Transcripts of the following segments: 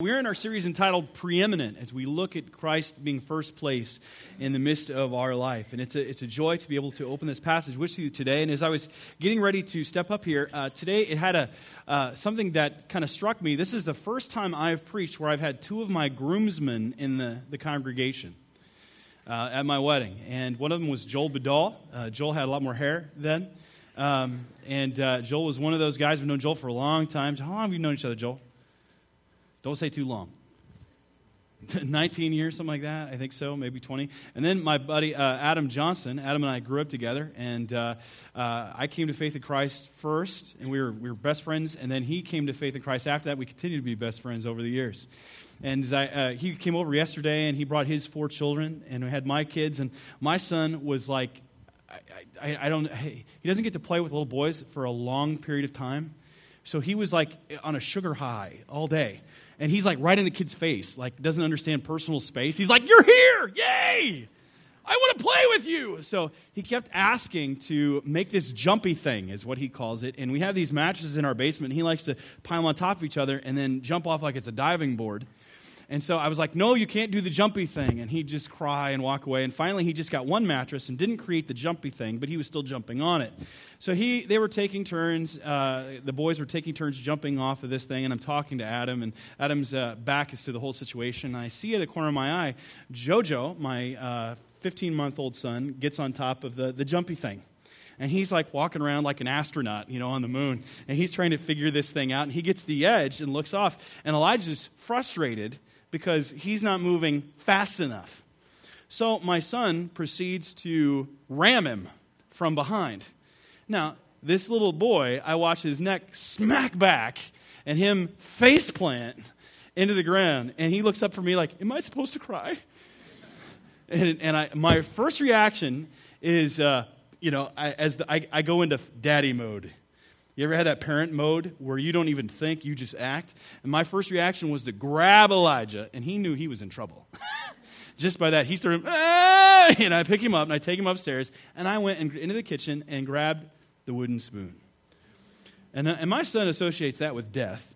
We're in our series entitled Preeminent as we look at Christ being first place in the midst of our life. And it's a, it's a joy to be able to open this passage with you today. And as I was getting ready to step up here, uh, today it had a, uh, something that kind of struck me. This is the first time I've preached where I've had two of my groomsmen in the, the congregation. Uh, at my wedding. And one of them was Joel Bedall. Uh, Joel had a lot more hair then. Um, and uh, Joel was one of those guys. I've known Joel for a long time. How long have you known each other, Joel? Don't say too long. 19 years, something like that. I think so, maybe 20. And then my buddy uh, Adam Johnson, Adam and I grew up together, and uh, uh, I came to faith in Christ first, and we were, we were best friends. And then he came to faith in Christ after that. We continued to be best friends over the years. And I, uh, he came over yesterday, and he brought his four children, and we had my kids. And my son was like, I, I, I don't, he doesn't get to play with little boys for a long period of time. So he was like on a sugar high all day and he's like right in the kid's face, like doesn't understand personal space. He's like, You're here! Yay! I want to play with you. So he kept asking to make this jumpy thing, is what he calls it. And we have these mattresses in our basement. he likes to pile on top of each other and then jump off like it's a diving board. And so I was like, no, you can't do the jumpy thing. And he'd just cry and walk away. And finally, he just got one mattress and didn't create the jumpy thing, but he was still jumping on it. So he, they were taking turns. Uh, the boys were taking turns jumping off of this thing. And I'm talking to Adam, and Adam's uh, back is to the whole situation. And I see at the corner of my eye, JoJo, my 15 uh, month old son, gets on top of the, the jumpy thing and he's like walking around like an astronaut, you know, on the moon. And he's trying to figure this thing out. And he gets the edge and looks off. And Elijah's frustrated because he's not moving fast enough. So my son proceeds to ram him from behind. Now, this little boy, I watch his neck smack back and him face plant into the ground. And he looks up for me like, Am I supposed to cry? And, and I, my first reaction is, uh, you know, I, as the, I, I go into daddy mode. You ever had that parent mode where you don't even think, you just act? And my first reaction was to grab Elijah, and he knew he was in trouble. just by that, he started, and I pick him up and I take him upstairs, and I went into the kitchen and grabbed the wooden spoon. And, uh, and my son associates that with death.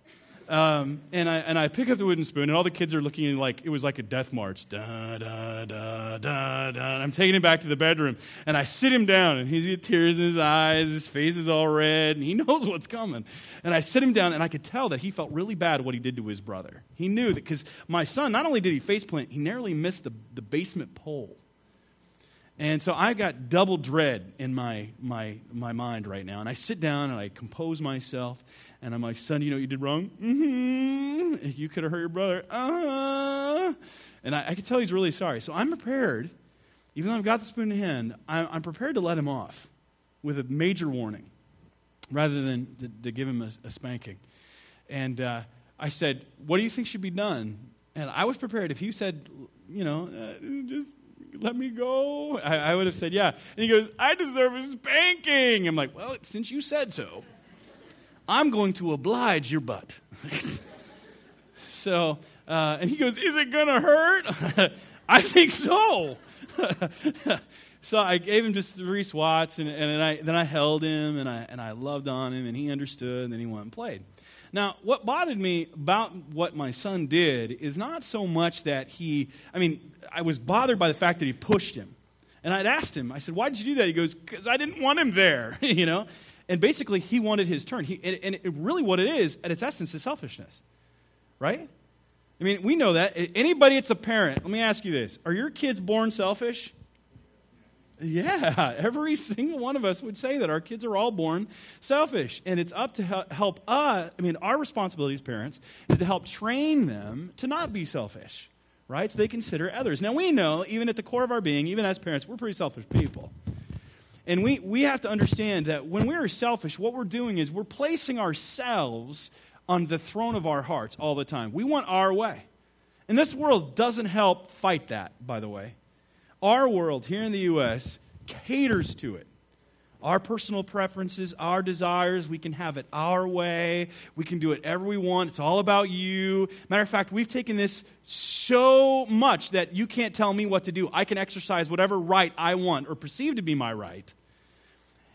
Um, and, I, and I pick up the wooden spoon, and all the kids are looking like it was like a death march. Da, da, da, da, da. I'm taking him back to the bedroom, and I sit him down, and he's got tears in his eyes, his face is all red, and he knows what's coming. And I sit him down, and I could tell that he felt really bad what he did to his brother. He knew that because my son, not only did he faceplant, he narrowly missed the, the basement pole. And so I got double dread in my, my, my mind right now. And I sit down and I compose myself and I'm like, son, you know what you did wrong? Mm-hmm. You could have hurt your brother. Uh-huh. And I, I can tell he's really sorry. So I'm prepared, even though I've got the spoon in hand, I'm, I'm prepared to let him off with a major warning rather than to, to give him a, a spanking. And uh, I said, What do you think should be done? And I was prepared. If you said, you know, uh, just let me go, I, I would have said, Yeah. And he goes, I deserve a spanking. I'm like, Well, since you said so. I'm going to oblige your butt. so, uh, and he goes, Is it going to hurt? I think so. so I gave him just three swats, and, and then, I, then I held him, and I, and I loved on him, and he understood, and then he went and played. Now, what bothered me about what my son did is not so much that he, I mean, I was bothered by the fact that he pushed him. And I'd asked him, I said, Why did you do that? He goes, Because I didn't want him there, you know? And basically, he wanted his turn. He, and, and it, really, what it is, at its essence, is selfishness. Right? I mean, we know that. Anybody that's a parent, let me ask you this Are your kids born selfish? Yeah, every single one of us would say that our kids are all born selfish. And it's up to help us, I mean, our responsibility as parents is to help train them to not be selfish, right? So they consider others. Now, we know, even at the core of our being, even as parents, we're pretty selfish people. And we, we have to understand that when we're selfish, what we're doing is we're placing ourselves on the throne of our hearts all the time. We want our way. And this world doesn't help fight that, by the way. Our world here in the U.S. caters to it. Our personal preferences, our desires, we can have it our way. We can do it ever we want. It's all about you. Matter of fact, we've taken this so much that you can't tell me what to do. I can exercise whatever right I want or perceive to be my right.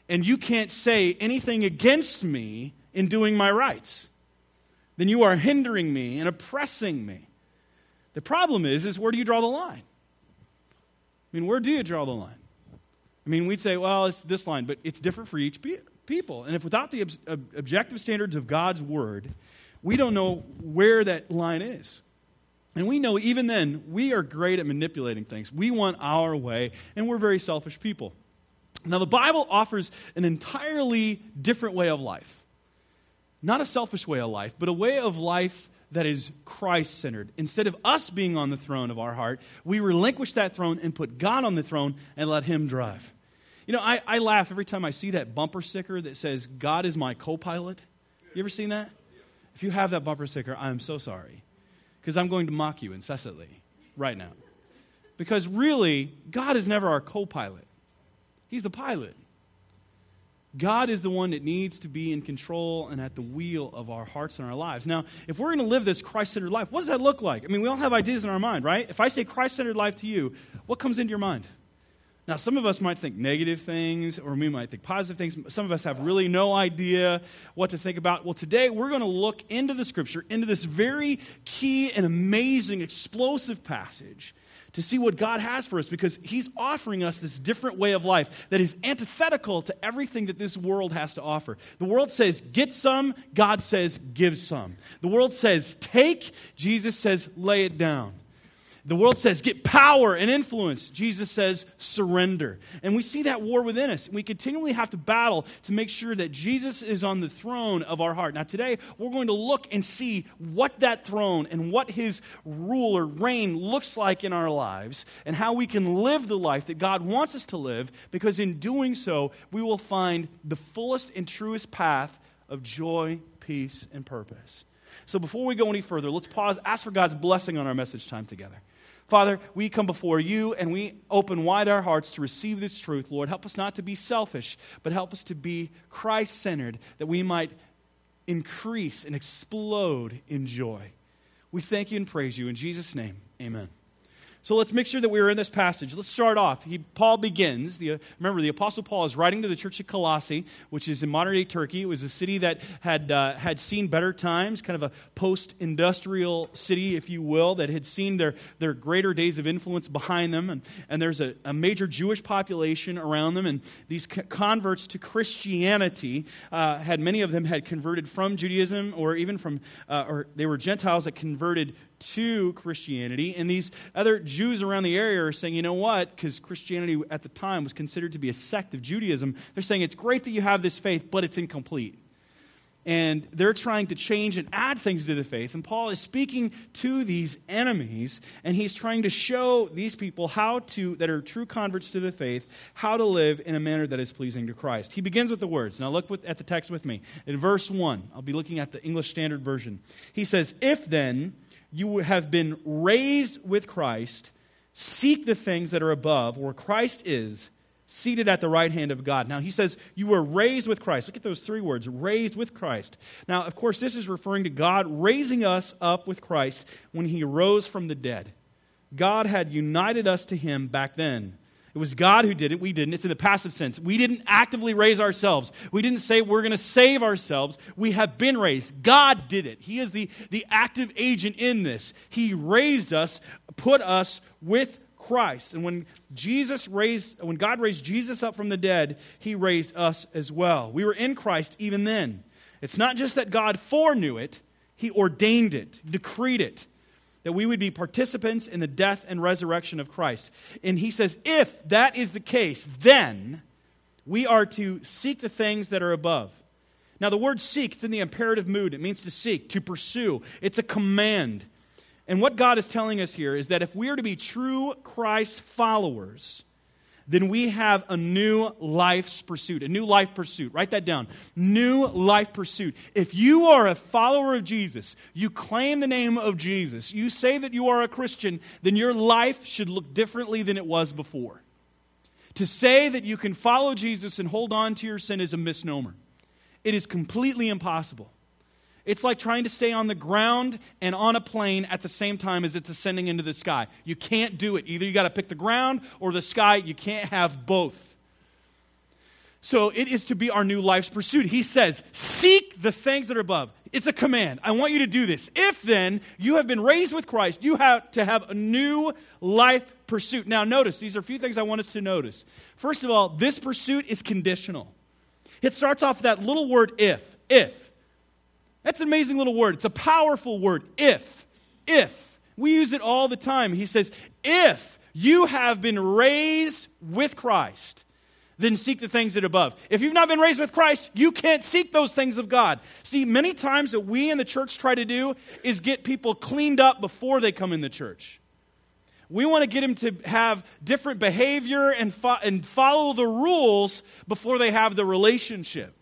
And you can't say anything against me in doing my rights. then you are hindering me and oppressing me. The problem is, is where do you draw the line? I mean, where do you draw the line? I mean, we'd say, well, it's this line, but it's different for each people. And if without the ob- objective standards of God's word, we don't know where that line is. And we know even then, we are great at manipulating things. We want our way, and we're very selfish people. Now, the Bible offers an entirely different way of life. Not a selfish way of life, but a way of life that is Christ centered. Instead of us being on the throne of our heart, we relinquish that throne and put God on the throne and let Him drive. You know, I, I laugh every time I see that bumper sticker that says, God is my co pilot. You ever seen that? If you have that bumper sticker, I'm so sorry. Because I'm going to mock you incessantly right now. Because really, God is never our co pilot, He's the pilot. God is the one that needs to be in control and at the wheel of our hearts and our lives. Now, if we're going to live this Christ centered life, what does that look like? I mean, we all have ideas in our mind, right? If I say Christ centered life to you, what comes into your mind? Now, some of us might think negative things, or we might think positive things. Some of us have really no idea what to think about. Well, today we're going to look into the scripture, into this very key and amazing, explosive passage to see what God has for us because He's offering us this different way of life that is antithetical to everything that this world has to offer. The world says, get some, God says, give some. The world says, take, Jesus says, lay it down. The world says, get power and influence. Jesus says, surrender. And we see that war within us. We continually have to battle to make sure that Jesus is on the throne of our heart. Now, today, we're going to look and see what that throne and what his rule or reign looks like in our lives and how we can live the life that God wants us to live, because in doing so, we will find the fullest and truest path of joy, peace, and purpose. So, before we go any further, let's pause, ask for God's blessing on our message time together. Father, we come before you and we open wide our hearts to receive this truth. Lord, help us not to be selfish, but help us to be Christ centered, that we might increase and explode in joy. We thank you and praise you. In Jesus' name, amen. So let's make sure that we are in this passage. Let's start off. He, Paul begins. The, remember, the Apostle Paul is writing to the church of Colossae, which is in modern day Turkey. It was a city that had, uh, had seen better times, kind of a post industrial city, if you will, that had seen their, their greater days of influence behind them. And, and there's a, a major Jewish population around them. And these converts to Christianity uh, had many of them had converted from Judaism or even from, uh, or they were Gentiles that converted to Christianity. And these other Jews around the area are saying, you know what? Because Christianity at the time was considered to be a sect of Judaism. They're saying it's great that you have this faith, but it's incomplete. And they're trying to change and add things to the faith. And Paul is speaking to these enemies, and he's trying to show these people how to, that are true converts to the faith, how to live in a manner that is pleasing to Christ. He begins with the words. Now look with, at the text with me. In verse 1, I'll be looking at the English Standard Version. He says, If then you have been raised with Christ. Seek the things that are above, where Christ is, seated at the right hand of God. Now, he says, You were raised with Christ. Look at those three words raised with Christ. Now, of course, this is referring to God raising us up with Christ when he rose from the dead. God had united us to him back then. It was God who did it. We didn't. It's in the passive sense. We didn't actively raise ourselves. We didn't say we're going to save ourselves. We have been raised. God did it. He is the, the active agent in this. He raised us, put us with Christ. And when Jesus raised, when God raised Jesus up from the dead, he raised us as well. We were in Christ even then. It's not just that God foreknew it, he ordained it, decreed it that we would be participants in the death and resurrection of Christ. And he says, if that is the case, then we are to seek the things that are above. Now, the word seek, it's in the imperative mood. It means to seek, to pursue. It's a command. And what God is telling us here is that if we are to be true Christ followers, then we have a new life's pursuit, a new life pursuit. Write that down. New life pursuit. If you are a follower of Jesus, you claim the name of Jesus, you say that you are a Christian, then your life should look differently than it was before. To say that you can follow Jesus and hold on to your sin is a misnomer. It is completely impossible. It's like trying to stay on the ground and on a plane at the same time as it's ascending into the sky. You can't do it. Either you got to pick the ground or the sky. You can't have both. So it is to be our new life's pursuit. He says, Seek the things that are above. It's a command. I want you to do this. If then you have been raised with Christ, you have to have a new life pursuit. Now, notice, these are a few things I want us to notice. First of all, this pursuit is conditional. It starts off with that little word if. If. That's an amazing little word. It's a powerful word. If. If. We use it all the time. He says, If you have been raised with Christ then seek the things that are above. If you've not been raised with Christ, you can't seek those things of God. See, many times that we in the church try to do is get people cleaned up before they come in the church. We want to get them to have different behavior and, fo- and follow the rules before they have the relationship.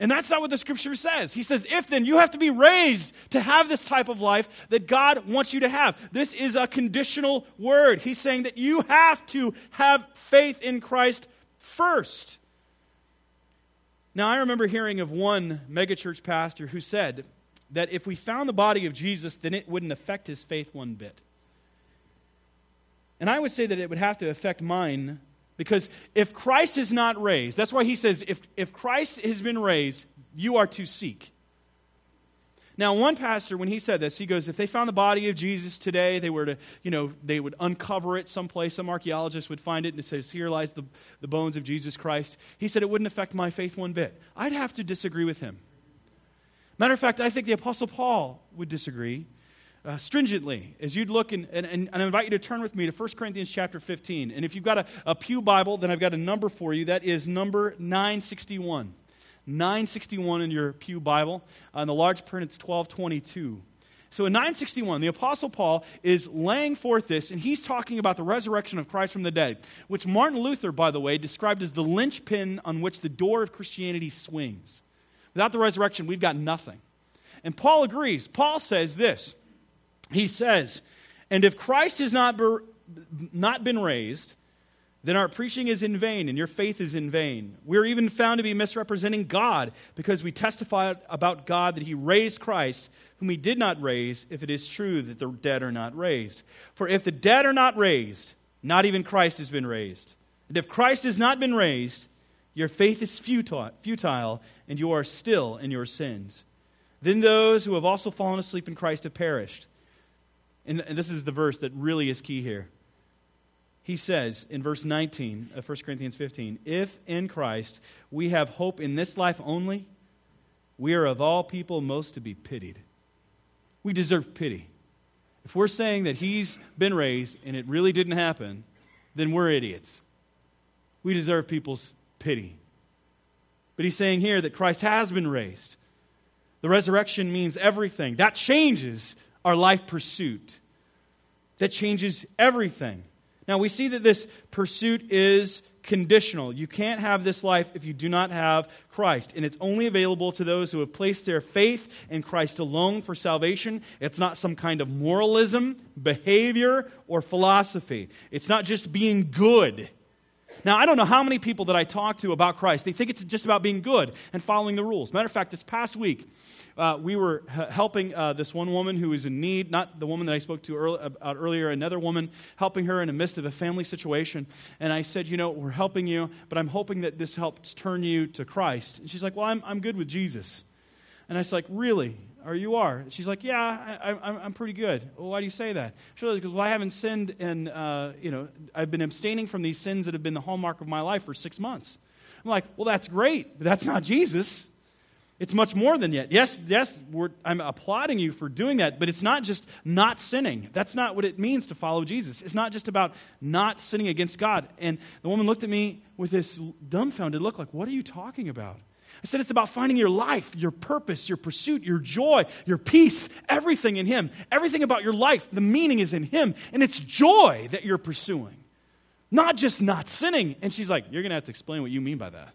And that's not what the scripture says. He says, if then, you have to be raised to have this type of life that God wants you to have. This is a conditional word. He's saying that you have to have faith in Christ first. Now, I remember hearing of one megachurch pastor who said that if we found the body of Jesus, then it wouldn't affect his faith one bit. And I would say that it would have to affect mine because if Christ is not raised, that's why he says, if, if Christ has been raised, you are to seek. Now, one pastor, when he said this, he goes, if they found the body of Jesus today, they were to, you know, they would uncover it someplace. Some archaeologists would find it and it says, here lies the, the bones of Jesus Christ. He said it wouldn't affect my faith one bit. I'd have to disagree with him. Matter of fact, I think the Apostle Paul would disagree uh, stringently as you'd look and, and, and, I invite you to turn with me to 1 Corinthians chapter 15. And if you've got a, a Pew Bible, then I've got a number for you. That is number 961. 961 in your Pew Bible. Uh, the large print, it's 1222. So in 961, the Apostle Paul is laying forth this, and he's talking about the resurrection of Christ from the dead, which Martin Luther, by the way, described as the linchpin on which the door of Christianity swings. Without the resurrection, we've got nothing. And Paul agrees. Paul says this He says, And if Christ has not, be, not been raised, then our preaching is in vain and your faith is in vain. We're even found to be misrepresenting God because we testify about God that He raised Christ, whom He did not raise, if it is true that the dead are not raised. For if the dead are not raised, not even Christ has been raised. And if Christ has not been raised, your faith is futile and you are still in your sins. Then those who have also fallen asleep in Christ have perished. And this is the verse that really is key here he says in verse 19 of 1 Corinthians 15 If in Christ we have hope in this life only, we are of all people most to be pitied. We deserve pity. If we're saying that he's been raised and it really didn't happen, then we're idiots. We deserve people's pity. But he's saying here that Christ has been raised. The resurrection means everything. That changes our life pursuit. That changes everything. Now, we see that this pursuit is conditional. You can't have this life if you do not have Christ. And it's only available to those who have placed their faith in Christ alone for salvation. It's not some kind of moralism, behavior, or philosophy. It's not just being good. Now, I don't know how many people that I talk to about Christ, they think it's just about being good and following the rules. Matter of fact, this past week, uh, we were h- helping uh, this one woman who was in need, not the woman that I spoke to early, about earlier, another woman, helping her in the midst of a family situation. And I said, You know, we're helping you, but I'm hoping that this helps turn you to Christ. And she's like, Well, I'm, I'm good with Jesus. And I was like, Really? Or you are? She's like, Yeah, I, am pretty good. Well, why do you say that? She goes, Well, I haven't sinned, and, uh, you know, I've been abstaining from these sins that have been the hallmark of my life for six months. I'm like, Well, that's great, but that's not Jesus. It's much more than yet. Yes, yes, I'm applauding you for doing that, but it's not just not sinning. That's not what it means to follow Jesus. It's not just about not sinning against God. And the woman looked at me with this dumbfounded look like, What are you talking about? I said, It's about finding your life, your purpose, your pursuit, your joy, your peace, everything in Him. Everything about your life, the meaning is in Him. And it's joy that you're pursuing, not just not sinning. And she's like, You're going to have to explain what you mean by that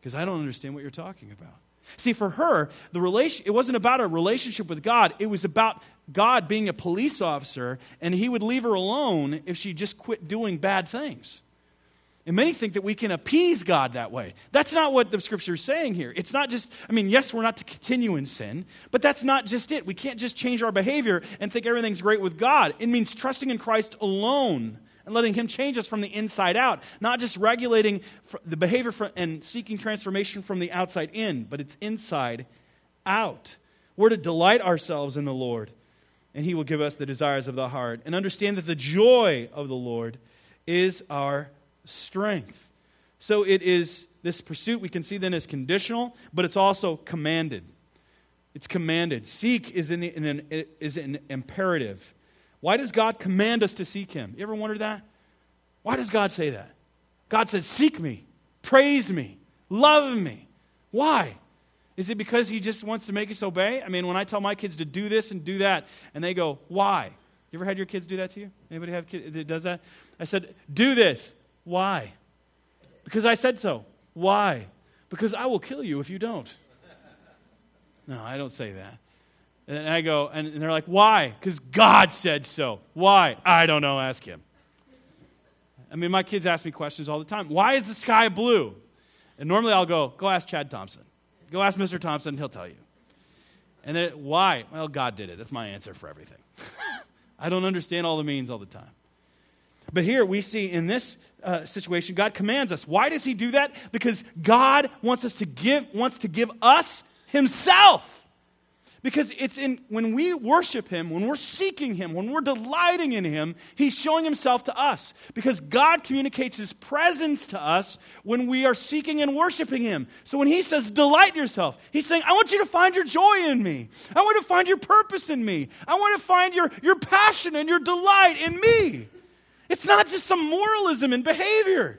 because I don't understand what you're talking about. See, for her, the relation, it wasn't about a relationship with God. It was about God being a police officer, and he would leave her alone if she just quit doing bad things. And many think that we can appease God that way. That's not what the scripture is saying here. It's not just, I mean, yes, we're not to continue in sin, but that's not just it. We can't just change our behavior and think everything's great with God. It means trusting in Christ alone and letting Him change us from the inside out, not just regulating the behavior and seeking transformation from the outside in, but it's inside out. We're to delight ourselves in the Lord, and He will give us the desires of the heart. And understand that the joy of the Lord is our strength. So it is this pursuit we can see then as conditional, but it's also commanded. It's commanded. Seek is, in, the, in an, is an imperative. Why does God command us to seek Him? You ever wondered that? Why does God say that? God says, Seek me, praise me, love me. Why? Is it because He just wants to make us obey? I mean, when I tell my kids to do this and do that, and they go, Why? You ever had your kids do that to you? Anybody have kids that does that? I said, Do this. Why? Because I said so. Why? Because I will kill you if you don't. No, I don't say that. And I go, and they're like, why? Because God said so. Why? I don't know. Ask him. I mean, my kids ask me questions all the time. Why is the sky blue? And normally I'll go, go ask Chad Thompson. Go ask Mr. Thompson, he'll tell you. And then, why? Well, God did it. That's my answer for everything. I don't understand all the means all the time. But here we see in this uh, situation, God commands us. Why does He do that? Because God wants us to give, wants to give us Himself. Because it's in when we worship Him, when we're seeking Him, when we're delighting in Him, He's showing Himself to us. Because God communicates His presence to us when we are seeking and worshiping Him. So when He says, delight yourself, He's saying, I want you to find your joy in me. I want to find your purpose in me. I want to find your, your passion and your delight in me. It's not just some moralism and behavior.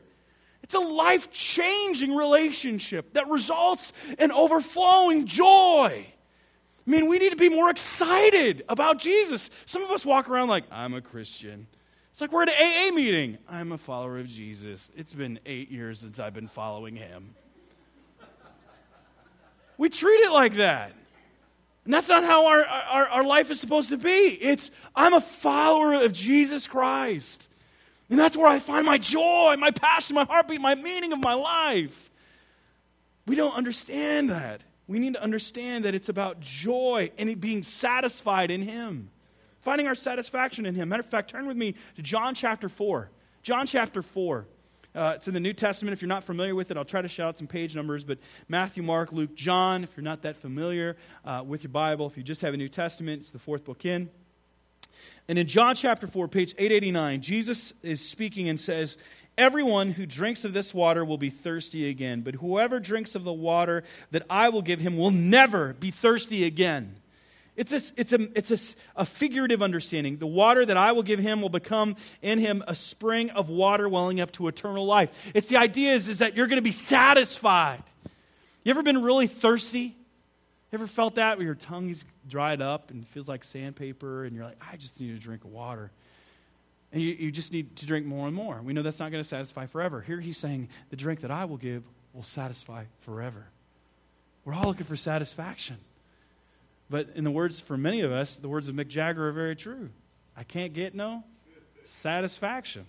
It's a life changing relationship that results in overflowing joy. I mean, we need to be more excited about Jesus. Some of us walk around like, I'm a Christian. It's like we're at an AA meeting. I'm a follower of Jesus. It's been eight years since I've been following him. We treat it like that. And that's not how our, our, our life is supposed to be. It's, I'm a follower of Jesus Christ. And that's where I find my joy, my passion, my heartbeat, my meaning of my life. We don't understand that. We need to understand that it's about joy and being satisfied in Him, finding our satisfaction in Him. Matter of fact, turn with me to John chapter 4. John chapter 4. Uh, it's in the New Testament. If you're not familiar with it, I'll try to shout out some page numbers. But Matthew, Mark, Luke, John, if you're not that familiar uh, with your Bible, if you just have a New Testament, it's the fourth book in. And in John chapter 4, page 889, Jesus is speaking and says, Everyone who drinks of this water will be thirsty again, but whoever drinks of the water that I will give him will never be thirsty again. It's, a, it's, a, it's a, a figurative understanding. The water that I will give him will become in him a spring of water welling up to eternal life. It's the idea is, is that you're going to be satisfied. You ever been really thirsty? Ever felt that where your tongue is dried up and feels like sandpaper and you're like, I just need a drink of water? And you, you just need to drink more and more. We know that's not going to satisfy forever. Here he's saying, the drink that I will give will satisfy forever. We're all looking for satisfaction. But in the words, for many of us, the words of Mick Jagger are very true. I can't get no satisfaction.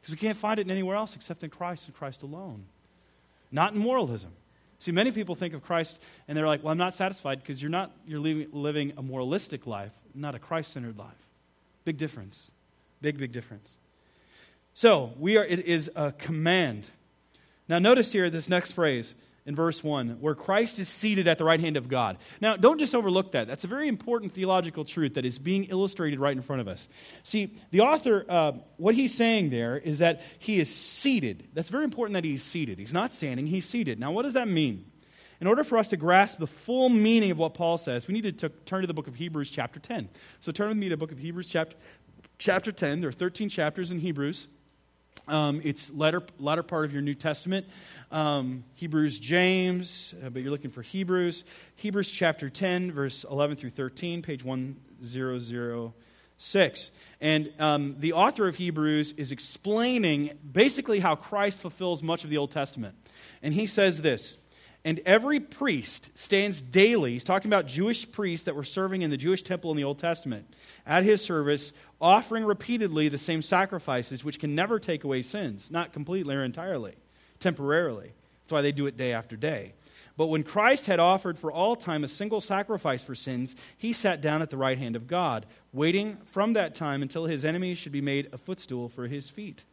Because we can't find it anywhere else except in Christ and Christ alone. Not in moralism. See, many people think of Christ and they're like, well, I'm not satisfied because you're not you're living, living a moralistic life, not a Christ centered life. Big difference. Big, big difference. So, we are, it is a command. Now, notice here this next phrase in verse 1 where Christ is seated at the right hand of God. Now, don't just overlook that. That's a very important theological truth that is being illustrated right in front of us. See, the author, uh, what he's saying there is that he is seated. That's very important that he's seated. He's not standing, he's seated. Now, what does that mean? In order for us to grasp the full meaning of what Paul says, we need to t- turn to the book of Hebrews, chapter 10. So turn with me to the book of Hebrews, chapter, chapter 10. There are 13 chapters in Hebrews. Um, it's latter, latter part of your New Testament. Um, Hebrews, James, uh, but you're looking for Hebrews. Hebrews chapter 10, verse 11 through 13, page 1006. And um, the author of Hebrews is explaining basically how Christ fulfills much of the Old Testament. And he says this and every priest stands daily, he's talking about Jewish priests that were serving in the Jewish temple in the Old Testament, at his service, offering repeatedly the same sacrifices, which can never take away sins, not completely or entirely, temporarily. That's why they do it day after day. But when Christ had offered for all time a single sacrifice for sins, he sat down at the right hand of God, waiting from that time until his enemies should be made a footstool for his feet.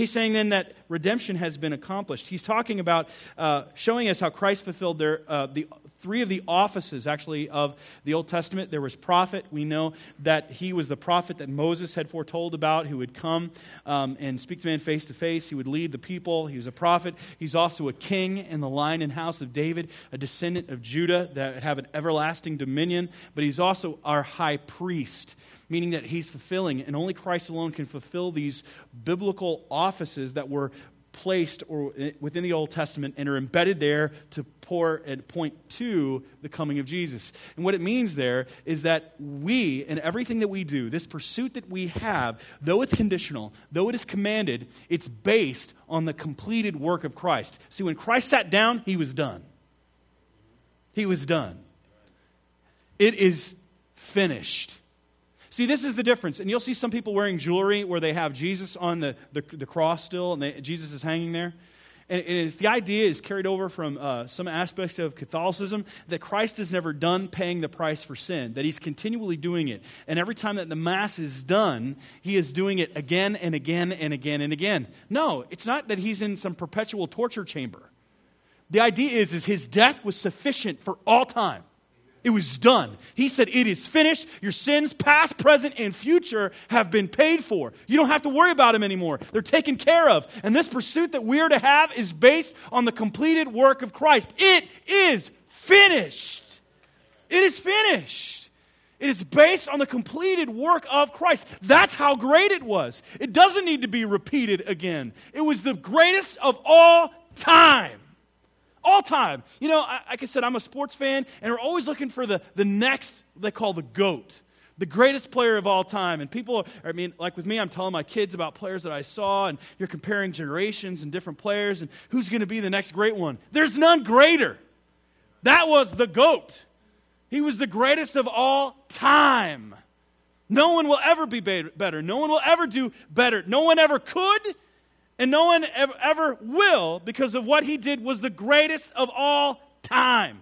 He's saying then that redemption has been accomplished. He's talking about uh, showing us how Christ fulfilled their, uh, the three of the offices, actually, of the Old Testament. There was prophet. We know that he was the prophet that Moses had foretold about, who would come um, and speak to men face to face. He would lead the people. He was a prophet. He's also a king in the line and house of David, a descendant of Judah that have an everlasting dominion. But he's also our high priest meaning that he's fulfilling, and only Christ alone can fulfill these biblical offices that were placed or eh, within the Old Testament and are embedded there to pour and point to the coming of Jesus. And what it means there is that we, in everything that we do, this pursuit that we have, though it's conditional, though it is commanded, it's based on the completed work of Christ. See, when Christ sat down, he was done. He was done. It is finished. See, this is the difference. And you'll see some people wearing jewelry where they have Jesus on the, the, the cross still, and they, Jesus is hanging there. And, it's, the idea is carried over from uh, some aspects of Catholicism that Christ has never done paying the price for sin, that he's continually doing it. And every time that the Mass is done, he is doing it again and again and again and again. No, it's not that he's in some perpetual torture chamber. The idea is, is his death was sufficient for all time. It was done. He said, It is finished. Your sins, past, present, and future, have been paid for. You don't have to worry about them anymore. They're taken care of. And this pursuit that we are to have is based on the completed work of Christ. It is finished. It is finished. It is based on the completed work of Christ. That's how great it was. It doesn't need to be repeated again. It was the greatest of all time. All time. You know, like I said, I'm a sports fan, and we're always looking for the, the next, they call the GOAT, the greatest player of all time. And people, are, I mean, like with me, I'm telling my kids about players that I saw, and you're comparing generations and different players, and who's going to be the next great one. There's none greater. That was the GOAT. He was the greatest of all time. No one will ever be better. No one will ever do better. No one ever could and no one ever, ever will because of what he did was the greatest of all time.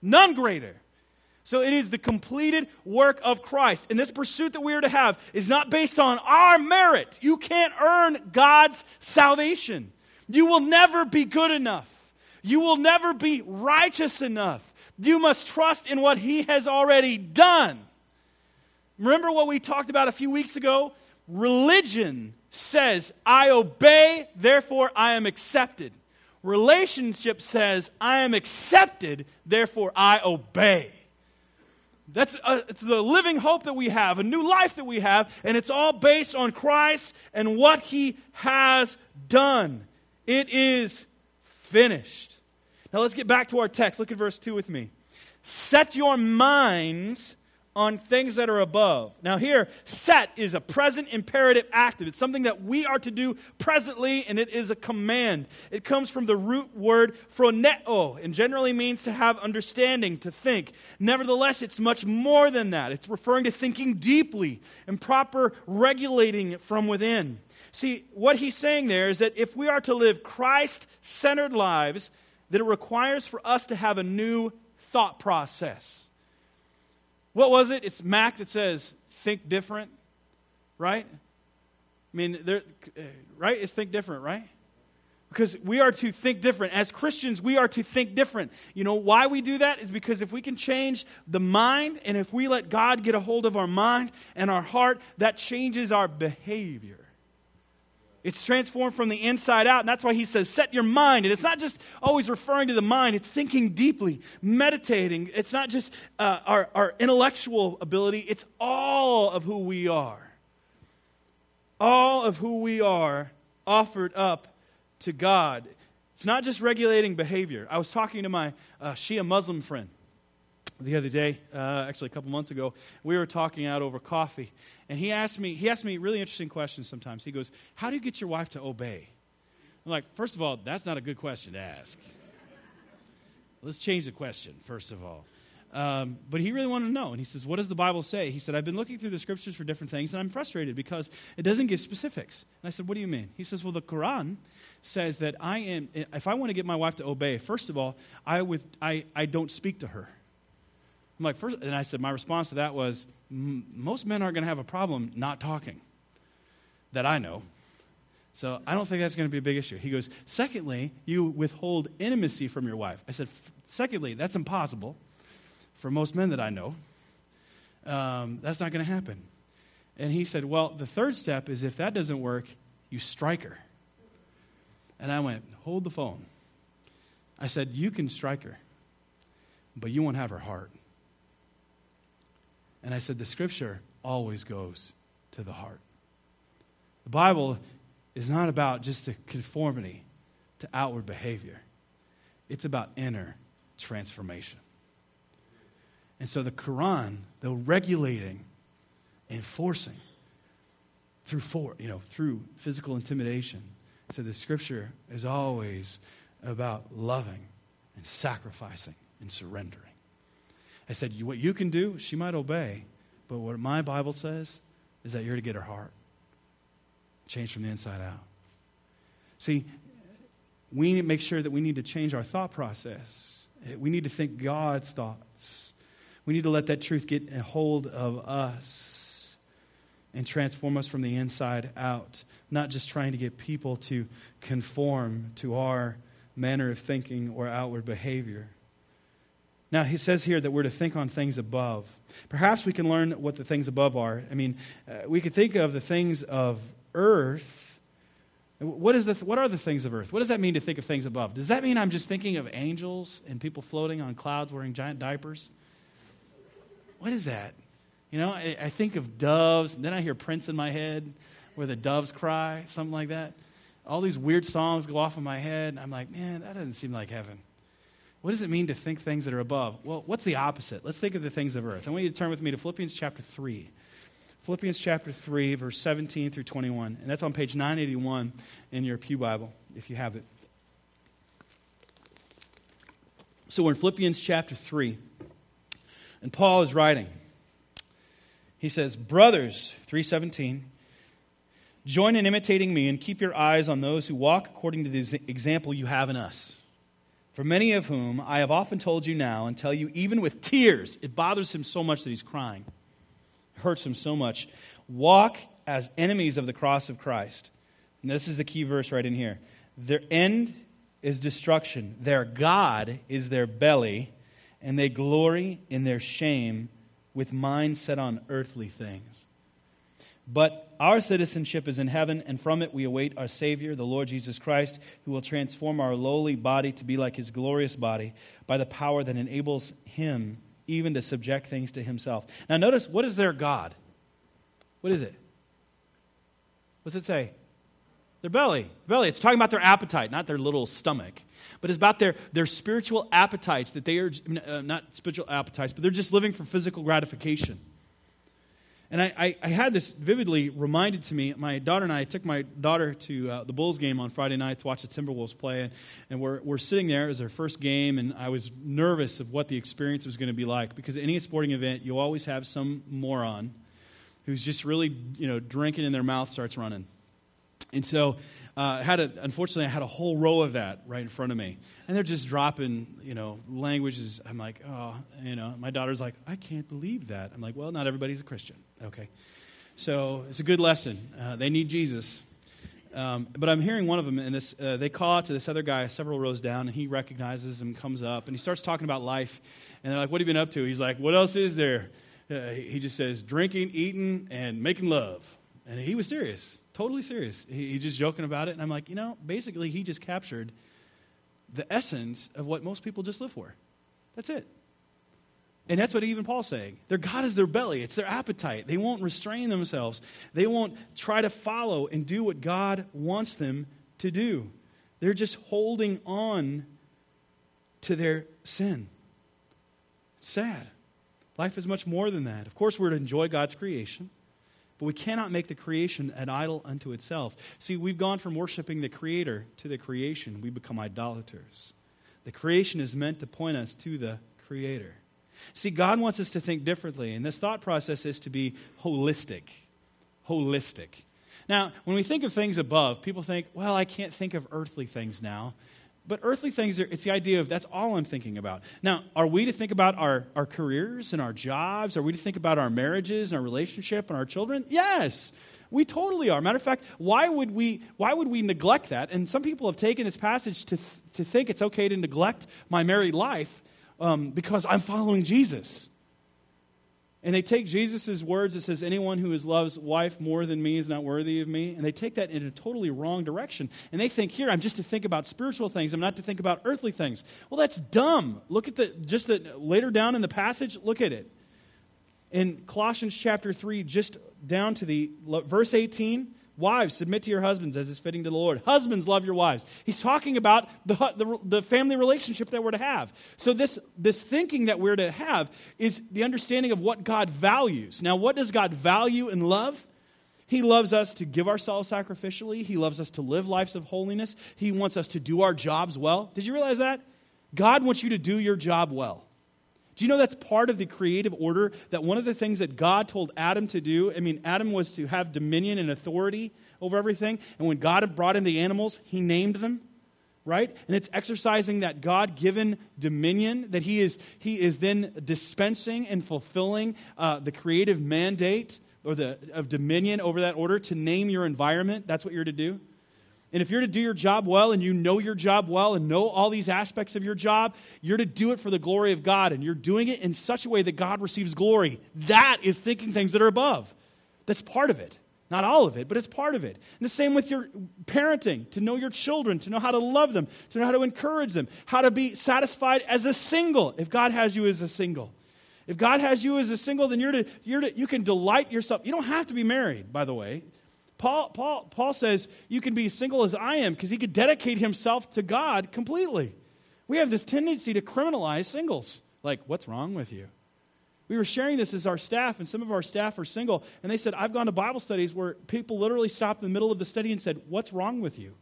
None greater. So it is the completed work of Christ. And this pursuit that we are to have is not based on our merit. You can't earn God's salvation. You will never be good enough. You will never be righteous enough. You must trust in what He has already done. Remember what we talked about a few weeks ago? Religion says, I obey, therefore I am accepted. Relationship says, I am accepted, therefore I obey. That's a, uh, it's the living hope that we have, a new life that we have, and it's all based on Christ and what he has done. It is finished. Now let's get back to our text. Look at verse 2 with me. Set your minds on things that are above. Now, here, set is a present imperative active. It's something that we are to do presently, and it is a command. It comes from the root word phroneo, and generally means to have understanding, to think. Nevertheless, it's much more than that. It's referring to thinking deeply and proper regulating from within. See, what he's saying there is that if we are to live Christ centered lives, that it requires for us to have a new thought process. What was it? It's Mac that says, think different, right? I mean, there, right? It's think different, right? Because we are to think different. As Christians, we are to think different. You know why we do that? Is because if we can change the mind and if we let God get a hold of our mind and our heart, that changes our behavior. It's transformed from the inside out. And that's why he says, set your mind. And it's not just always referring to the mind, it's thinking deeply, meditating. It's not just uh, our, our intellectual ability, it's all of who we are. All of who we are offered up to God. It's not just regulating behavior. I was talking to my uh, Shia Muslim friend the other day, uh, actually a couple months ago, we were talking out over coffee, and he asked me he asked me really interesting questions. Sometimes he goes, "How do you get your wife to obey?" I'm like, first of all, that's not a good question to ask. Let's change the question. First of all, Um, but he really wanted to know. And he says, What does the Bible say? He said, I've been looking through the scriptures for different things, and I'm frustrated because it doesn't give specifics. And I said, What do you mean? He says, Well, the Quran says that I am, if I want to get my wife to obey, first of all, I, with, I, I don't speak to her. I'm like, first, and I said, My response to that was, Most men aren't going to have a problem not talking that I know. So I don't think that's going to be a big issue. He goes, Secondly, you withhold intimacy from your wife. I said, Secondly, that's impossible for most men that I know. Um, that's not going to happen. And he said, Well, the third step is if that doesn't work, you strike her. And I went, Hold the phone. I said, You can strike her, but you won't have her heart. And I said, The scripture always goes to the heart. The Bible is not about just a conformity to outward behavior, it's about inner transformation. And so the Quran, though regulating, enforcing through for, you know, through physical intimidation, so the scripture is always about loving and sacrificing and surrendering. I said, what you can do, she might obey, but what my Bible says is that you're to get her heart. Change from the inside out. See, we need to make sure that we need to change our thought process. Eh, we need to think God's thoughts. We need to let that truth get a hold of us and transform us from the inside out, not just trying to get people to conform to our manner of thinking or outward behavior. Now, he says here that we're to think on things above. Perhaps we can learn what the things above are. I mean, uh, we could think of the things of earth. What, is the, what are the things of earth? What does that mean to think of things above? Does that mean I'm just thinking of angels and people floating on clouds wearing giant diapers? What is that? You know, I, I think of doves, and then I hear Prince in my head where the doves cry, something like that. All these weird songs go off in my head, and I'm like, man, that doesn't seem like heaven. What does it mean to think things that are above? Well, what's the opposite? Let's think of the things of earth. I want you to turn with me to Philippians chapter 3. Philippians chapter 3, verse 17 through 21. And that's on page 981 in your Pew Bible, if you have it. So we're in Philippians chapter 3, and Paul is writing. He says, Brothers, 317, join in imitating me and keep your eyes on those who walk according to the example you have in us. For many of whom I have often told you now and tell you even with tears, it bothers him so much that he's crying it hurts him so much. Walk as enemies of the cross of Christ. And this is the key verse right in here. Their end is destruction, their God is their belly, and they glory in their shame with minds set on earthly things. But our citizenship is in heaven, and from it we await our Savior, the Lord Jesus Christ, who will transform our lowly body to be like his glorious body by the power that enables him even to subject things to himself. Now, notice what is their God? What is it? What's it say? Their belly. Belly. It's talking about their appetite, not their little stomach. But it's about their, their spiritual appetites that they are, uh, not spiritual appetites, but they're just living for physical gratification. And I, I, I, had this vividly reminded to me. My daughter and I took my daughter to uh, the Bulls game on Friday night to watch the Timberwolves play. And, and we're, we're sitting there. It was our first game, and I was nervous of what the experience was going to be like. Because any sporting event, you always have some moron who's just really, you know, drinking and their mouth starts running. And so uh, had a, unfortunately, I had a whole row of that right in front of me. And they're just dropping, you know, languages. I'm like, oh, you know, my daughter's like, I can't believe that. I'm like, well, not everybody's a Christian. Okay. So it's a good lesson. Uh, they need Jesus. Um, but I'm hearing one of them, and this, uh, they call out to this other guy several rows down, and he recognizes him, comes up, and he starts talking about life. And they're like, What have you been up to? He's like, What else is there? Uh, he just says, Drinking, eating, and making love. And he was serious totally serious. He, he's just joking about it. And I'm like, you know, basically, he just captured the essence of what most people just live for. That's it. And that's what even Paul's saying. Their God is their belly, it's their appetite. They won't restrain themselves, they won't try to follow and do what God wants them to do. They're just holding on to their sin. It's sad. Life is much more than that. Of course, we're to enjoy God's creation. But we cannot make the creation an idol unto itself. See, we've gone from worshiping the Creator to the creation. We become idolaters. The creation is meant to point us to the Creator. See, God wants us to think differently, and this thought process is to be holistic. Holistic. Now, when we think of things above, people think, well, I can't think of earthly things now. But earthly things, are, it's the idea of that's all I'm thinking about. Now, are we to think about our, our careers and our jobs? Are we to think about our marriages and our relationship and our children? Yes, we totally are. Matter of fact, why would we, why would we neglect that? And some people have taken this passage to, th- to think it's okay to neglect my married life um, because I'm following Jesus. And they take Jesus' words that says, Anyone who is loves wife more than me is not worthy of me. And they take that in a totally wrong direction. And they think, here, I'm just to think about spiritual things. I'm not to think about earthly things. Well, that's dumb. Look at the, just the, later down in the passage, look at it. In Colossians chapter 3, just down to the verse 18, Wives, submit to your husbands as is fitting to the Lord. Husbands, love your wives. He's talking about the, the, the, family relationship that we're to have. So, this, this thinking that we're to have is the understanding of what God values. Now, what does God value and love? He loves us to give ourselves sacrificially, He loves us to live lives of holiness, He wants us to do our jobs well. Did you realize that? God wants you to do your job well. Do you know that's part of the creative order? That one of the things that God told Adam to do, I mean, Adam was to have dominion and authority over everything. And when God brought in the animals, he named them, right? And it's exercising that God given dominion that he is, he is then dispensing and fulfilling uh, the creative mandate or the, of dominion over that order to name your environment. That's what you're to do. And if you're to do your job well and you know your job well and know all these aspects of your job, you're to do it for the glory of God. And you're doing it in such a way that God receives glory. That is thinking things that are above. That's part of it. Not all of it, but it's part of it. And the same with your parenting to know your children, to know how to love them, to know how to encourage them, how to be satisfied as a single if God has you as a single. If God has you as a single, then you're to, you're to, you can delight yourself. You don't have to be married, by the way. Paul, Paul, Paul says you can be single as I am because he could dedicate himself to God completely. We have this tendency to criminalize singles. Like, what's wrong with you? We were sharing this as our staff, and some of our staff are single, and they said, I've gone to Bible studies where people literally stopped in the middle of the study and said, What's wrong with you?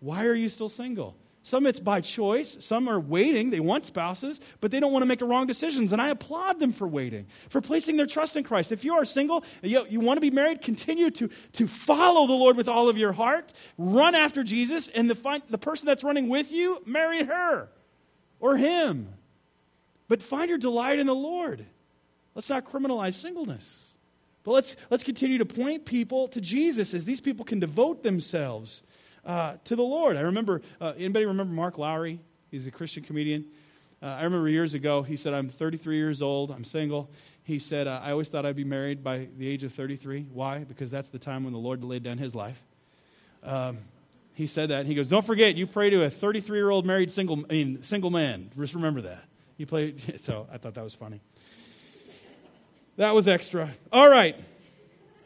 Why are you still single? Some it's by choice. Some are waiting. They want spouses, but they don't want to make the wrong decisions. And I applaud them for waiting, for placing their trust in Christ. If you are single, you, you want to be married, continue to, to follow the Lord with all of your heart. Run after Jesus, and the, the person that's running with you, marry her or him. But find your delight in the Lord. Let's not criminalize singleness. But let's, let's continue to point people to Jesus as these people can devote themselves uh, to the Lord. I remember, uh, anybody remember Mark Lowry? He's a Christian comedian. Uh, I remember years ago, he said, I'm 33 years old, I'm single. He said, I always thought I'd be married by the age of 33. Why? Because that's the time when the Lord laid down his life. Um, he said that. He goes, Don't forget, you pray to a 33 year old married single, I mean, single man. Just remember that. You play, so I thought that was funny. That was extra. All right,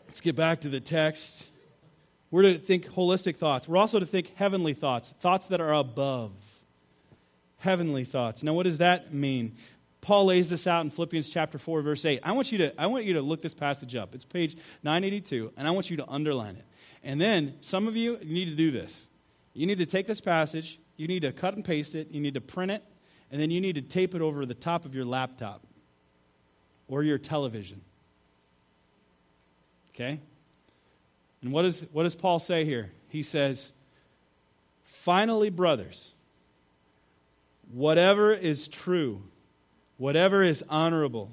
let's get back to the text. We're to think holistic thoughts. We're also to think heavenly thoughts, thoughts that are above. Heavenly thoughts. Now, what does that mean? Paul lays this out in Philippians chapter 4, verse 8. I want you to, I want you to look this passage up. It's page 982, and I want you to underline it. And then, some of you, you need to do this. You need to take this passage, you need to cut and paste it, you need to print it, and then you need to tape it over the top of your laptop or your television. Okay? And what, is, what does Paul say here? He says, Finally, brothers, whatever is true, whatever is honorable,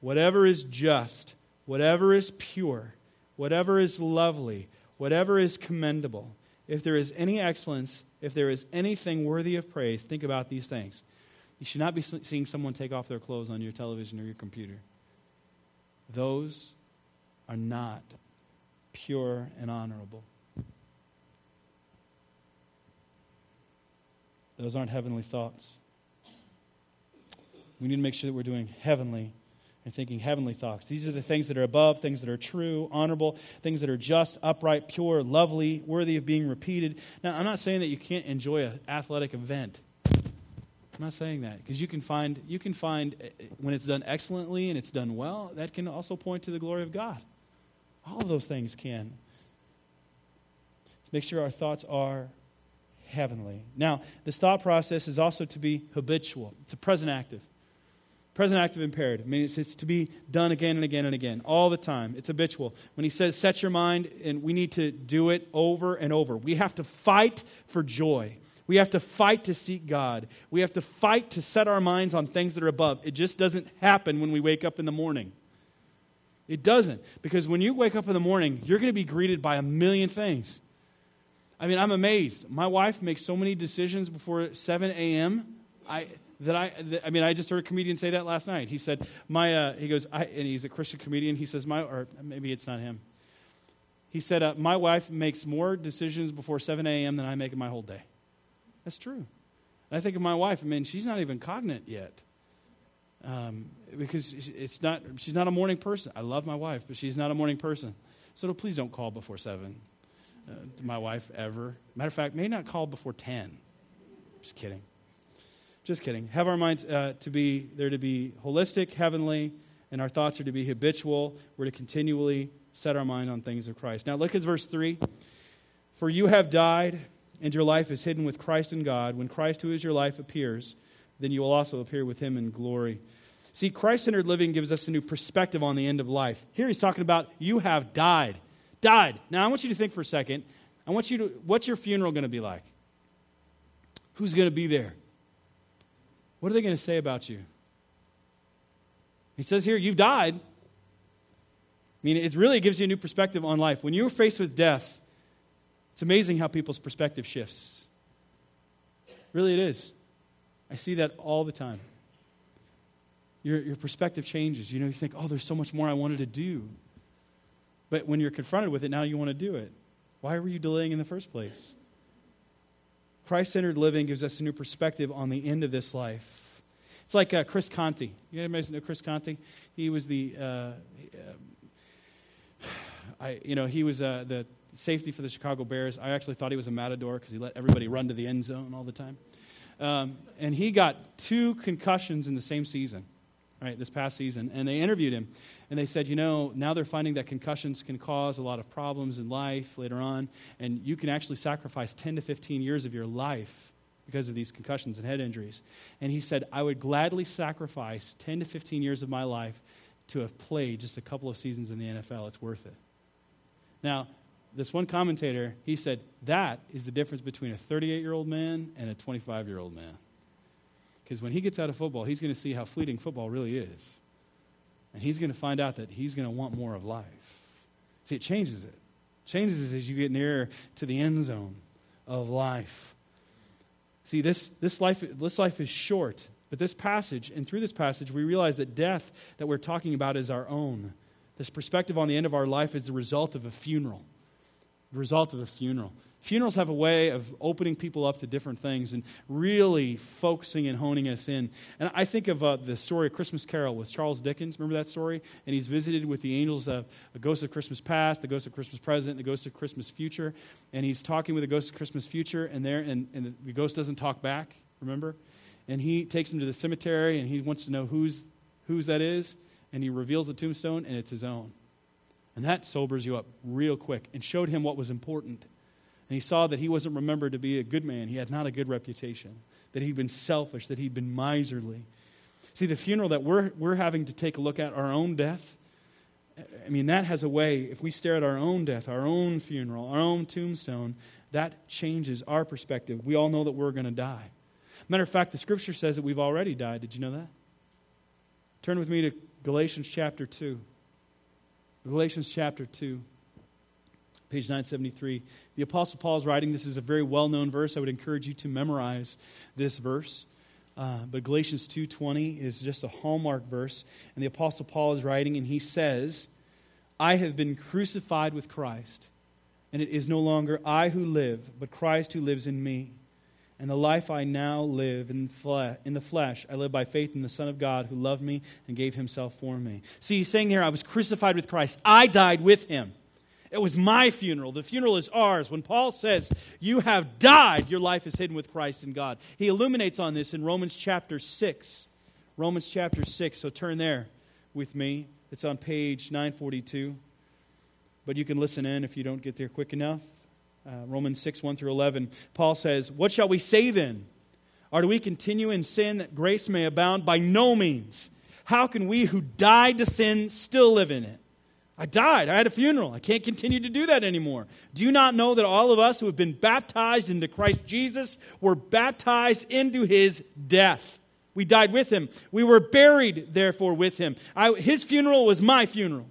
whatever is just, whatever is pure, whatever is lovely, whatever is commendable, if there is any excellence, if there is anything worthy of praise, think about these things. You should not be seeing someone take off their clothes on your television or your computer. Those are not pure, and honorable. Those aren't heavenly thoughts. We need to make sure that we're doing heavenly and thinking heavenly thoughts. These are the things that are above, things that are true, honorable, things that are just, upright, pure, lovely, worthy of being repeated. Now, I'm not saying that you can't enjoy an athletic event. I'm not saying that because you can find you can find eh, eh, when it's done excellently and it's done well, that can also point to the glory of God. All of those things can. Make sure our thoughts are heavenly. Now, this thought process is also to be habitual, it's a present active. Present active imperative. I mean, it's, it's to be done again and again and again, all the time. It's habitual. When he says, set your mind, and we need to do it over and over. We have to fight for joy. We have to fight to seek God. We have to fight to set our minds on things that are above. It just doesn't happen when we wake up in the morning. It doesn't. Because when you wake up in the morning, you're going to be greeted by a million things. I mean, I'm amazed. My wife makes so many decisions before 7 a.m. I, that I, that, I mean, I just heard a comedian say that last night. He said, my, uh, he goes, I, and he's a Christian comedian. He says, my, or maybe it's not him. He said, uh, my wife makes more decisions before 7 a.m. than I make in my whole day. That's true. And I think of my wife, I mean, she's not even cognate yet. Um, because it's not, she's not a morning person. I love my wife, but she's not a morning person. So please don't call before 7 uh, to my wife ever. Matter of fact, may not call before 10. Just kidding. Just kidding. Have our minds uh, to be, they're to be holistic, heavenly, and our thoughts are to be habitual. We're to continually set our mind on things of Christ. Now look at verse 3. For you have died, and your life is hidden with Christ in God. When Christ, who is your life, appears, then you will also appear with him in glory. See, Christ centered living gives us a new perspective on the end of life. Here he's talking about you have died. Died. Now I want you to think for a second. I want you to, what's your funeral going to be like? Who's going to be there? What are they going to say about you? He says here, you've died. I mean, it really gives you a new perspective on life. When you're faced with death, it's amazing how people's perspective shifts. Really, it is. I see that all the time. Your, your perspective changes. You know, you think, oh, there's so much more I wanted to do. But when you're confronted with it, now you want to do it. Why were you delaying in the first place? Christ centered living gives us a new perspective on the end of this life. It's like uh, Chris Conte. You guys know Chris Conte? He was the, uh, uh, I, you know, he was uh, the safety for the Chicago Bears. I actually thought he was a matador because he let everybody run to the end zone all the time. Um, and he got two concussions in the same season right, this past season, and they interviewed him. And they said, you know, now they're finding that concussions can cause a lot of problems in life later on, and you can actually sacrifice 10 to 15 years of your life because of these concussions and head injuries. And he said, I would gladly sacrifice 10 to 15 years of my life to have played just a couple of seasons in the NFL. It's worth it. Now, this one commentator, he said, that is the difference between a 38 year old man and a 25 year old man. Because when he gets out of football, he's going to see how fleeting football really is. And he's going to find out that he's going to want more of life. See, it changes it. it changes as you get nearer to the end zone of life. See, this, this, life, this life is short, but this passage, and through this passage, we realize that death that we're talking about is our own. This perspective on the end of our life is the result of a funeral. The result of a funeral. Funerals have a way of opening people up to different things and really focusing and honing us in. And I think of uh, the story of Christmas Carol with Charles Dickens. Remember that story? And he's visited with the angels of the ghost of Christmas past, the ghost of Christmas present, the ghost of Christmas future. And he's talking with the ghost of Christmas future, and there, and, and the ghost doesn't talk back. Remember? And he takes him to the cemetery, and he wants to know whose whose that is. And he reveals the tombstone, and it's his own. And that sobers you up real quick and showed him what was important. And he saw that he wasn't remembered to be a good man. He had not a good reputation, that he'd been selfish, that he'd been miserly. See, the funeral that we're, we're having to take a look at, our own death, I mean, that has a way, if we stare at our own death, our own funeral, our own tombstone, that changes our perspective. We all know that we're going to die. Matter of fact, the scripture says that we've already died. Did you know that? Turn with me to Galatians chapter 2. Galatians chapter 2 page 973. The Apostle Paul is writing. This is a very well known verse. I would encourage you to memorize this verse. Uh, but Galatians 2:20 is just a hallmark verse, and the Apostle Paul is writing, and he says, "I have been crucified with Christ, and it is no longer I who live, but Christ who lives in me." And the life I now live in, fle- in the flesh, I live by faith in the Son of God who loved me and gave himself for me. See, he's saying here, I was crucified with Christ. I died with him. It was my funeral. The funeral is ours. When Paul says, You have died, your life is hidden with Christ in God. He illuminates on this in Romans chapter 6. Romans chapter 6. So turn there with me. It's on page 942. But you can listen in if you don't get there quick enough. Uh, Romans 6, 1 through 11. Paul says, What shall we say then? Are we continue in sin that grace may abound? By no means. How can we who died to sin still live in it? I died. I had a funeral. I can't continue to do that anymore. Do you not know that all of us who have been baptized into Christ Jesus were baptized into his death? We died with him. We were buried, therefore, with him. I, his funeral was my funeral.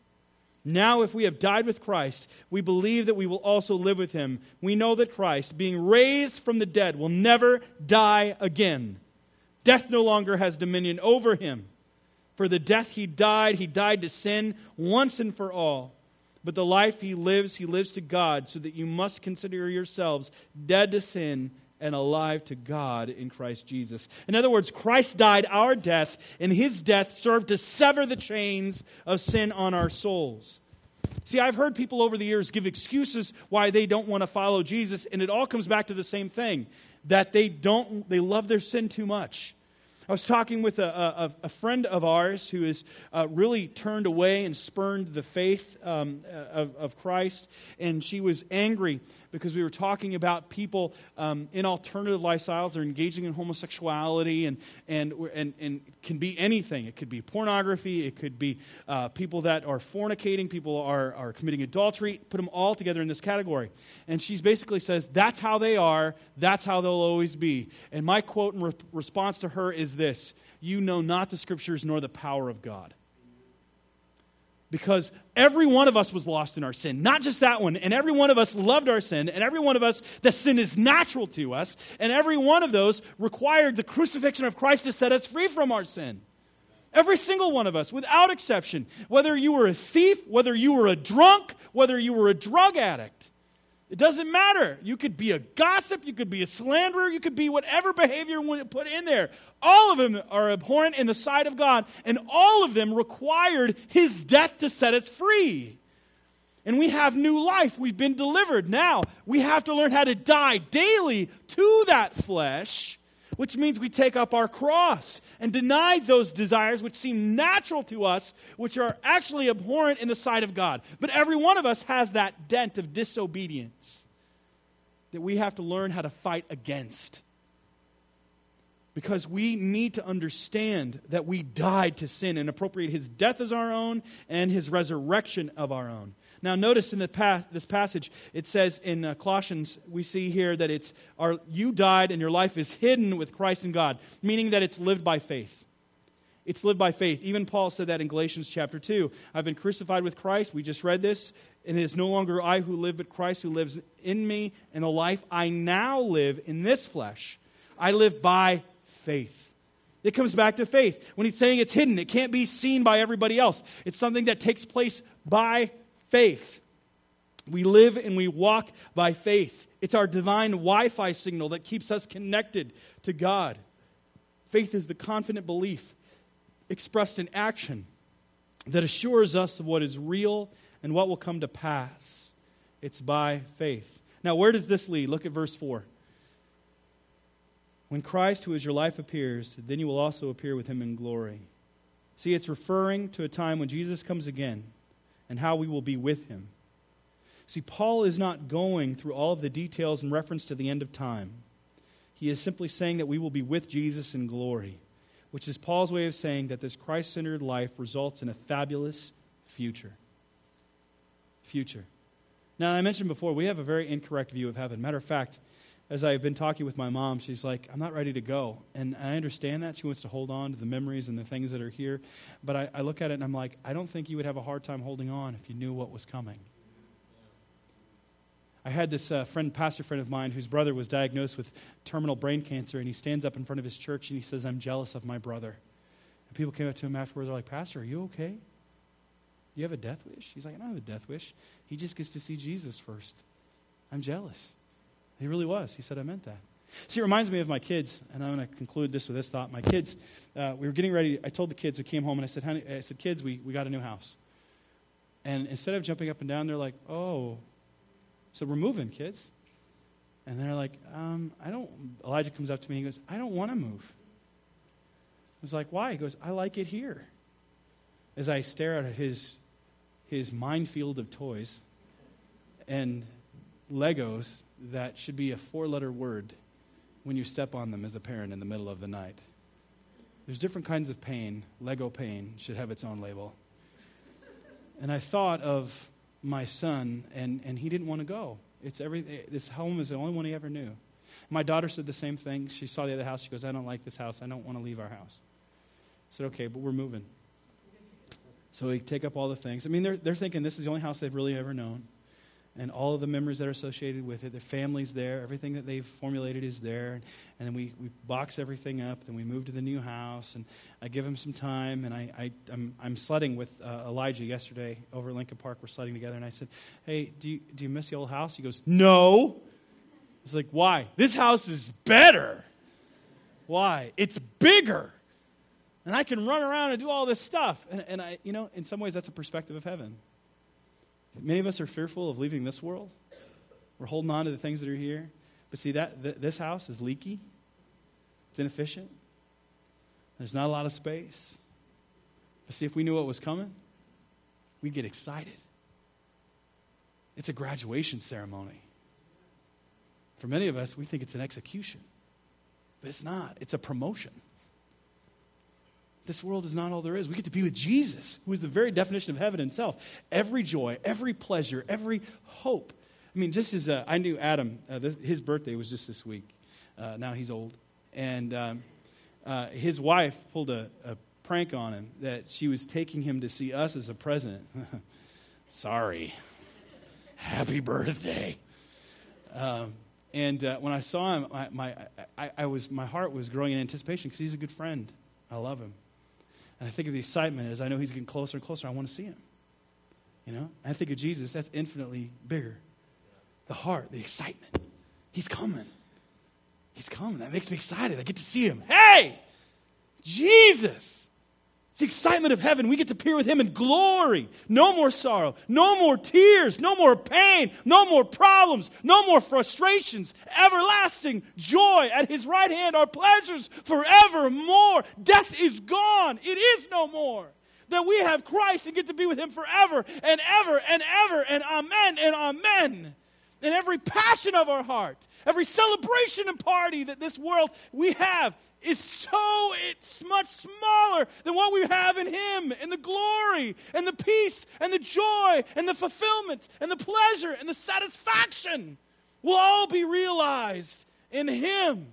Now, if we have died with Christ, we believe that we will also live with him. We know that Christ, being raised from the dead, will never die again. Death no longer has dominion over him. For the death he died, he died to sin once and for all. But the life he lives, he lives to God, so that you must consider yourselves dead to sin and alive to God in Christ Jesus. In other words, Christ died our death, and his death served to sever the chains of sin on our souls. See, I've heard people over the years give excuses why they don't want to follow Jesus, and it all comes back to the same thing that they don't they love their sin too much I was talking with a, a, a friend of ours who has uh, really turned away and spurned the faith um, uh, of, of, Christ, and she was angry because we were talking about people um, in alternative lifestyles are engaging in homosexuality and, and, and, and can be anything. It could be pornography, it could be uh, people that are fornicating, people are, are committing adultery, put them all together in this category. And she basically says, That's how they are, that's how they'll always be. And my quote in re- response to her is this You know not the scriptures nor the power of God. Because every one of us was lost in our sin, not just that one. And every one of us loved our sin, and every one of us, the sin is natural to us, and every one of those required the crucifixion of Christ to set us free from our sin. Every single one of us, without exception, whether you were a thief, whether you were a drunk, whether you were a drug addict, it doesn't matter. You could be a gossip, you could be a slanderer, you could be whatever behavior you want to put in there. All of them are abhorrent in the sight of God, and all of them required his death to set us free. And we have new life. We've been delivered. Now, we have to learn how to die daily to that flesh which means we take up our cross and deny those desires which seem natural to us, which are actually abhorrent in the sight of God. But every one of us has that dent of disobedience that we have to learn how to fight against. Because we need to understand that we died to sin and appropriate his death as our own and his resurrection of our own. Now, notice in the path, this passage, it says in uh, Colossians, we see here that it's our, you died and your life is hidden with Christ in God, meaning that it's lived by faith. It's lived by faith. Even Paul said that in Galatians chapter 2. I've been crucified with Christ. We just read this. And it is no longer I who live, but Christ who lives in me. And the life I now live in this flesh, I live by faith. It comes back to faith. When he's saying it's hidden, it can't be seen by everybody else. It's something that takes place by faith. We live and we walk by faith. It's our divine Wi Fi signal that keeps us connected to God. Faith is the confident belief expressed in action that assures us of what is real and what will come to pass. It's by faith. Now, where does this lead? Look at verse 4. When Christ, who is your life, appears, then you will also appear with him in glory. See, it's referring to a time when Jesus comes again and how we will be with him. See, Paul is not going through all of the details in reference to the end of time. He is simply saying that we will be with Jesus in glory, which is Paul's way of saying that this Christ centered life results in a fabulous future. Future. Now, I mentioned before, we have a very incorrect view of heaven. Matter of fact, as I've been talking with my mom, she's like, I'm not ready to go. And I understand that. She wants to hold on to the memories and the things that are here. But I, I look at it and I'm like, I don't think you would have a hard time holding on if you knew what was coming. I had this uh, friend, pastor friend of mine, whose brother was diagnosed with terminal brain cancer, and he stands up in front of his church and he says, I'm jealous of my brother. And people came up to him afterwards, they're like, Pastor, are you okay? You have a death wish? He's like, I don't have a death wish. He just gets to see Jesus first. I'm jealous. He really was. He said, I meant that. See, it reminds me of my kids, and I'm going to conclude this with this thought. My kids, uh, we were getting ready. I told the kids, we came home, and I said, honey, I said, kids, we, we got a new house. And instead of jumping up and down, they're like, oh. So we're moving, kids. And they're like, um, I don't. Elijah comes up to me and he goes, I don't want to move. I was like, why? He goes, I like it here. As I stare at his, his minefield of toys and Legos that should be a four letter word when you step on them as a parent in the middle of the night. There's different kinds of pain. Lego pain should have its own label. And I thought of my son, and, and he didn't want to go. It's every, this home is the only one he ever knew. My daughter said the same thing. She saw the other house. She goes, I don't like this house. I don't want to leave our house. I said, okay, but we're moving. So we take up all the things. I mean, they're, they're thinking this is the only house they've really ever known and all of the memories that are associated with it. The family's there, everything that they've formulated is there. And, then we, we box everything up, then we move to the new house, and I give him some time. And I, I, I'm, I'm sledding with uh, Elijah yesterday over at Lincoln Park. We're sledding together, and I said, Hey, do you, do you miss the old house? He goes, No. It's like, Why? This house is better. Why? It's bigger. And I can run around and do all this stuff. And, and I, you know, in some ways, that's a perspective of heaven. Many of us are fearful of leaving this world. We're holding on to the things that are here. But see, that th- this house is leaky, it's inefficient, there's not a lot of space. But see, if we knew what was coming, we'd get excited. It's a graduation ceremony. For many of us, we think it's an execution, but it's not, it's a promotion. This world is not all there is. We get to be with Jesus, who is the very definition of heaven itself. Every joy, every pleasure, every hope. I mean, just as uh, I knew Adam, uh, this, his birthday was just this week. Uh, now he's old. And um, uh, his wife pulled a, a prank on him that she was taking him to see us as a present. Sorry. Happy birthday. Um, and uh, when I saw him, my, my, I, I was, my heart was growing in anticipation because he's a good friend. I love him. And I think of the excitement as I know he's getting closer and closer. I want to see him. You know? And I think of Jesus, that's infinitely bigger. The heart, the excitement. He's coming. He's coming. That makes me excited. I get to see him. Hey! Jesus! It's the excitement of heaven. We get to peer with him in glory. No more sorrow, no more tears, no more pain, no more problems, no more frustrations. Everlasting joy at his right hand are pleasures forevermore. Death is gone, it is no more. That we have Christ and get to be with him forever and ever and ever and amen and amen. In every passion of our heart, every celebration and party that this world we have is so it's much smaller than what we have in him and the glory and the peace and the joy and the fulfillment and the pleasure and the satisfaction will all be realized in him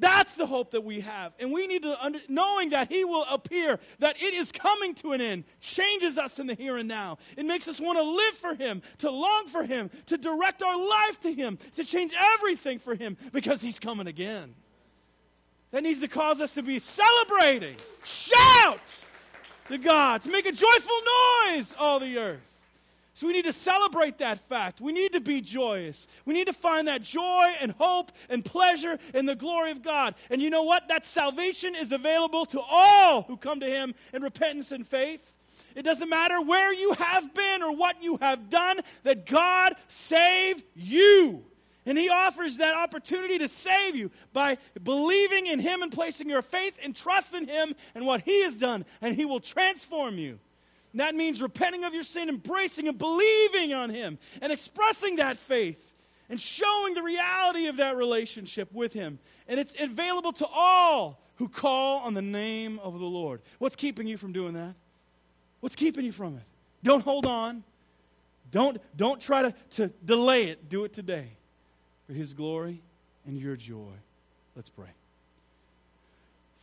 that's the hope that we have and we need to under, knowing that he will appear that it is coming to an end changes us in the here and now it makes us want to live for him to long for him to direct our life to him to change everything for him because he's coming again that needs to cause us to be celebrating. Shout to God, to make a joyful noise, all the earth. So we need to celebrate that fact. We need to be joyous. We need to find that joy and hope and pleasure in the glory of God. And you know what? That salvation is available to all who come to Him in repentance and faith. It doesn't matter where you have been or what you have done, that God saved you. And he offers that opportunity to save you by believing in him and placing your faith and trust in him and what he has done, and he will transform you. And that means repenting of your sin, embracing and believing on him, and expressing that faith and showing the reality of that relationship with him. And it's available to all who call on the name of the Lord. What's keeping you from doing that? What's keeping you from it? Don't hold on. Don't, don't try to, to delay it. Do it today for his glory and your joy. Let's pray.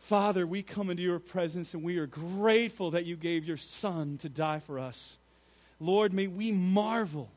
Father, we come into your presence and we are grateful that you gave your Son to die for us. Lord, may we marvel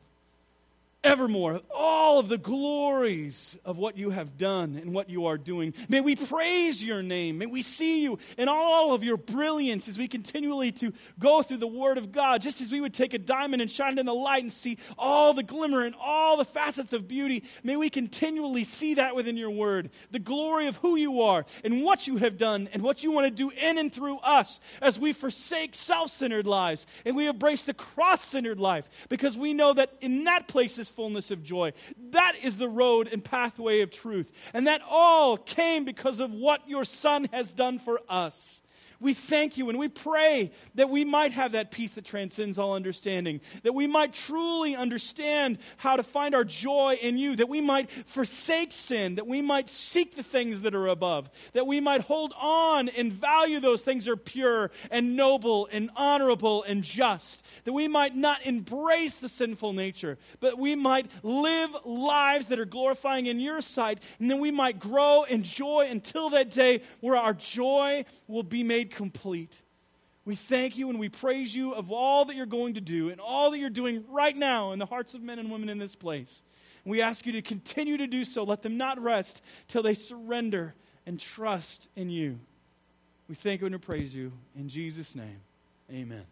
evermore all of the glories of what you have done and what you are doing. May we praise your name. May we see you in all of your brilliance as we continually to go through the word of God, just as we would take a diamond and shine it in the light and see all the glimmer and all the facets of beauty. May we continually see that within your word, the glory of who you are and what you have done and what you want to do in and through us as we forsake self-centered lives and we embrace the cross-centered life because we know that in that place is fullness of joy. That is the road and pathway of truth. And that all came because of what your Son has done for us. We thank you and we pray that we might have that peace that transcends all understanding, that we might truly understand how to find our joy in you, that we might forsake sin, that we might seek the things that are above, that we might hold on and value those things that are pure and noble and honorable and just, that we might not embrace the sinful nature, but we might live lives that are glorifying in your sight, and then we might grow in joy until that day where our joy will be made complete. We thank you and we praise you of all that you're going to do and all that you're doing right now in the hearts of men and women in this place. We ask you to continue to do so. Let them not rest till they surrender and trust in you. We thank you and praise you. In Jesus' name, amen.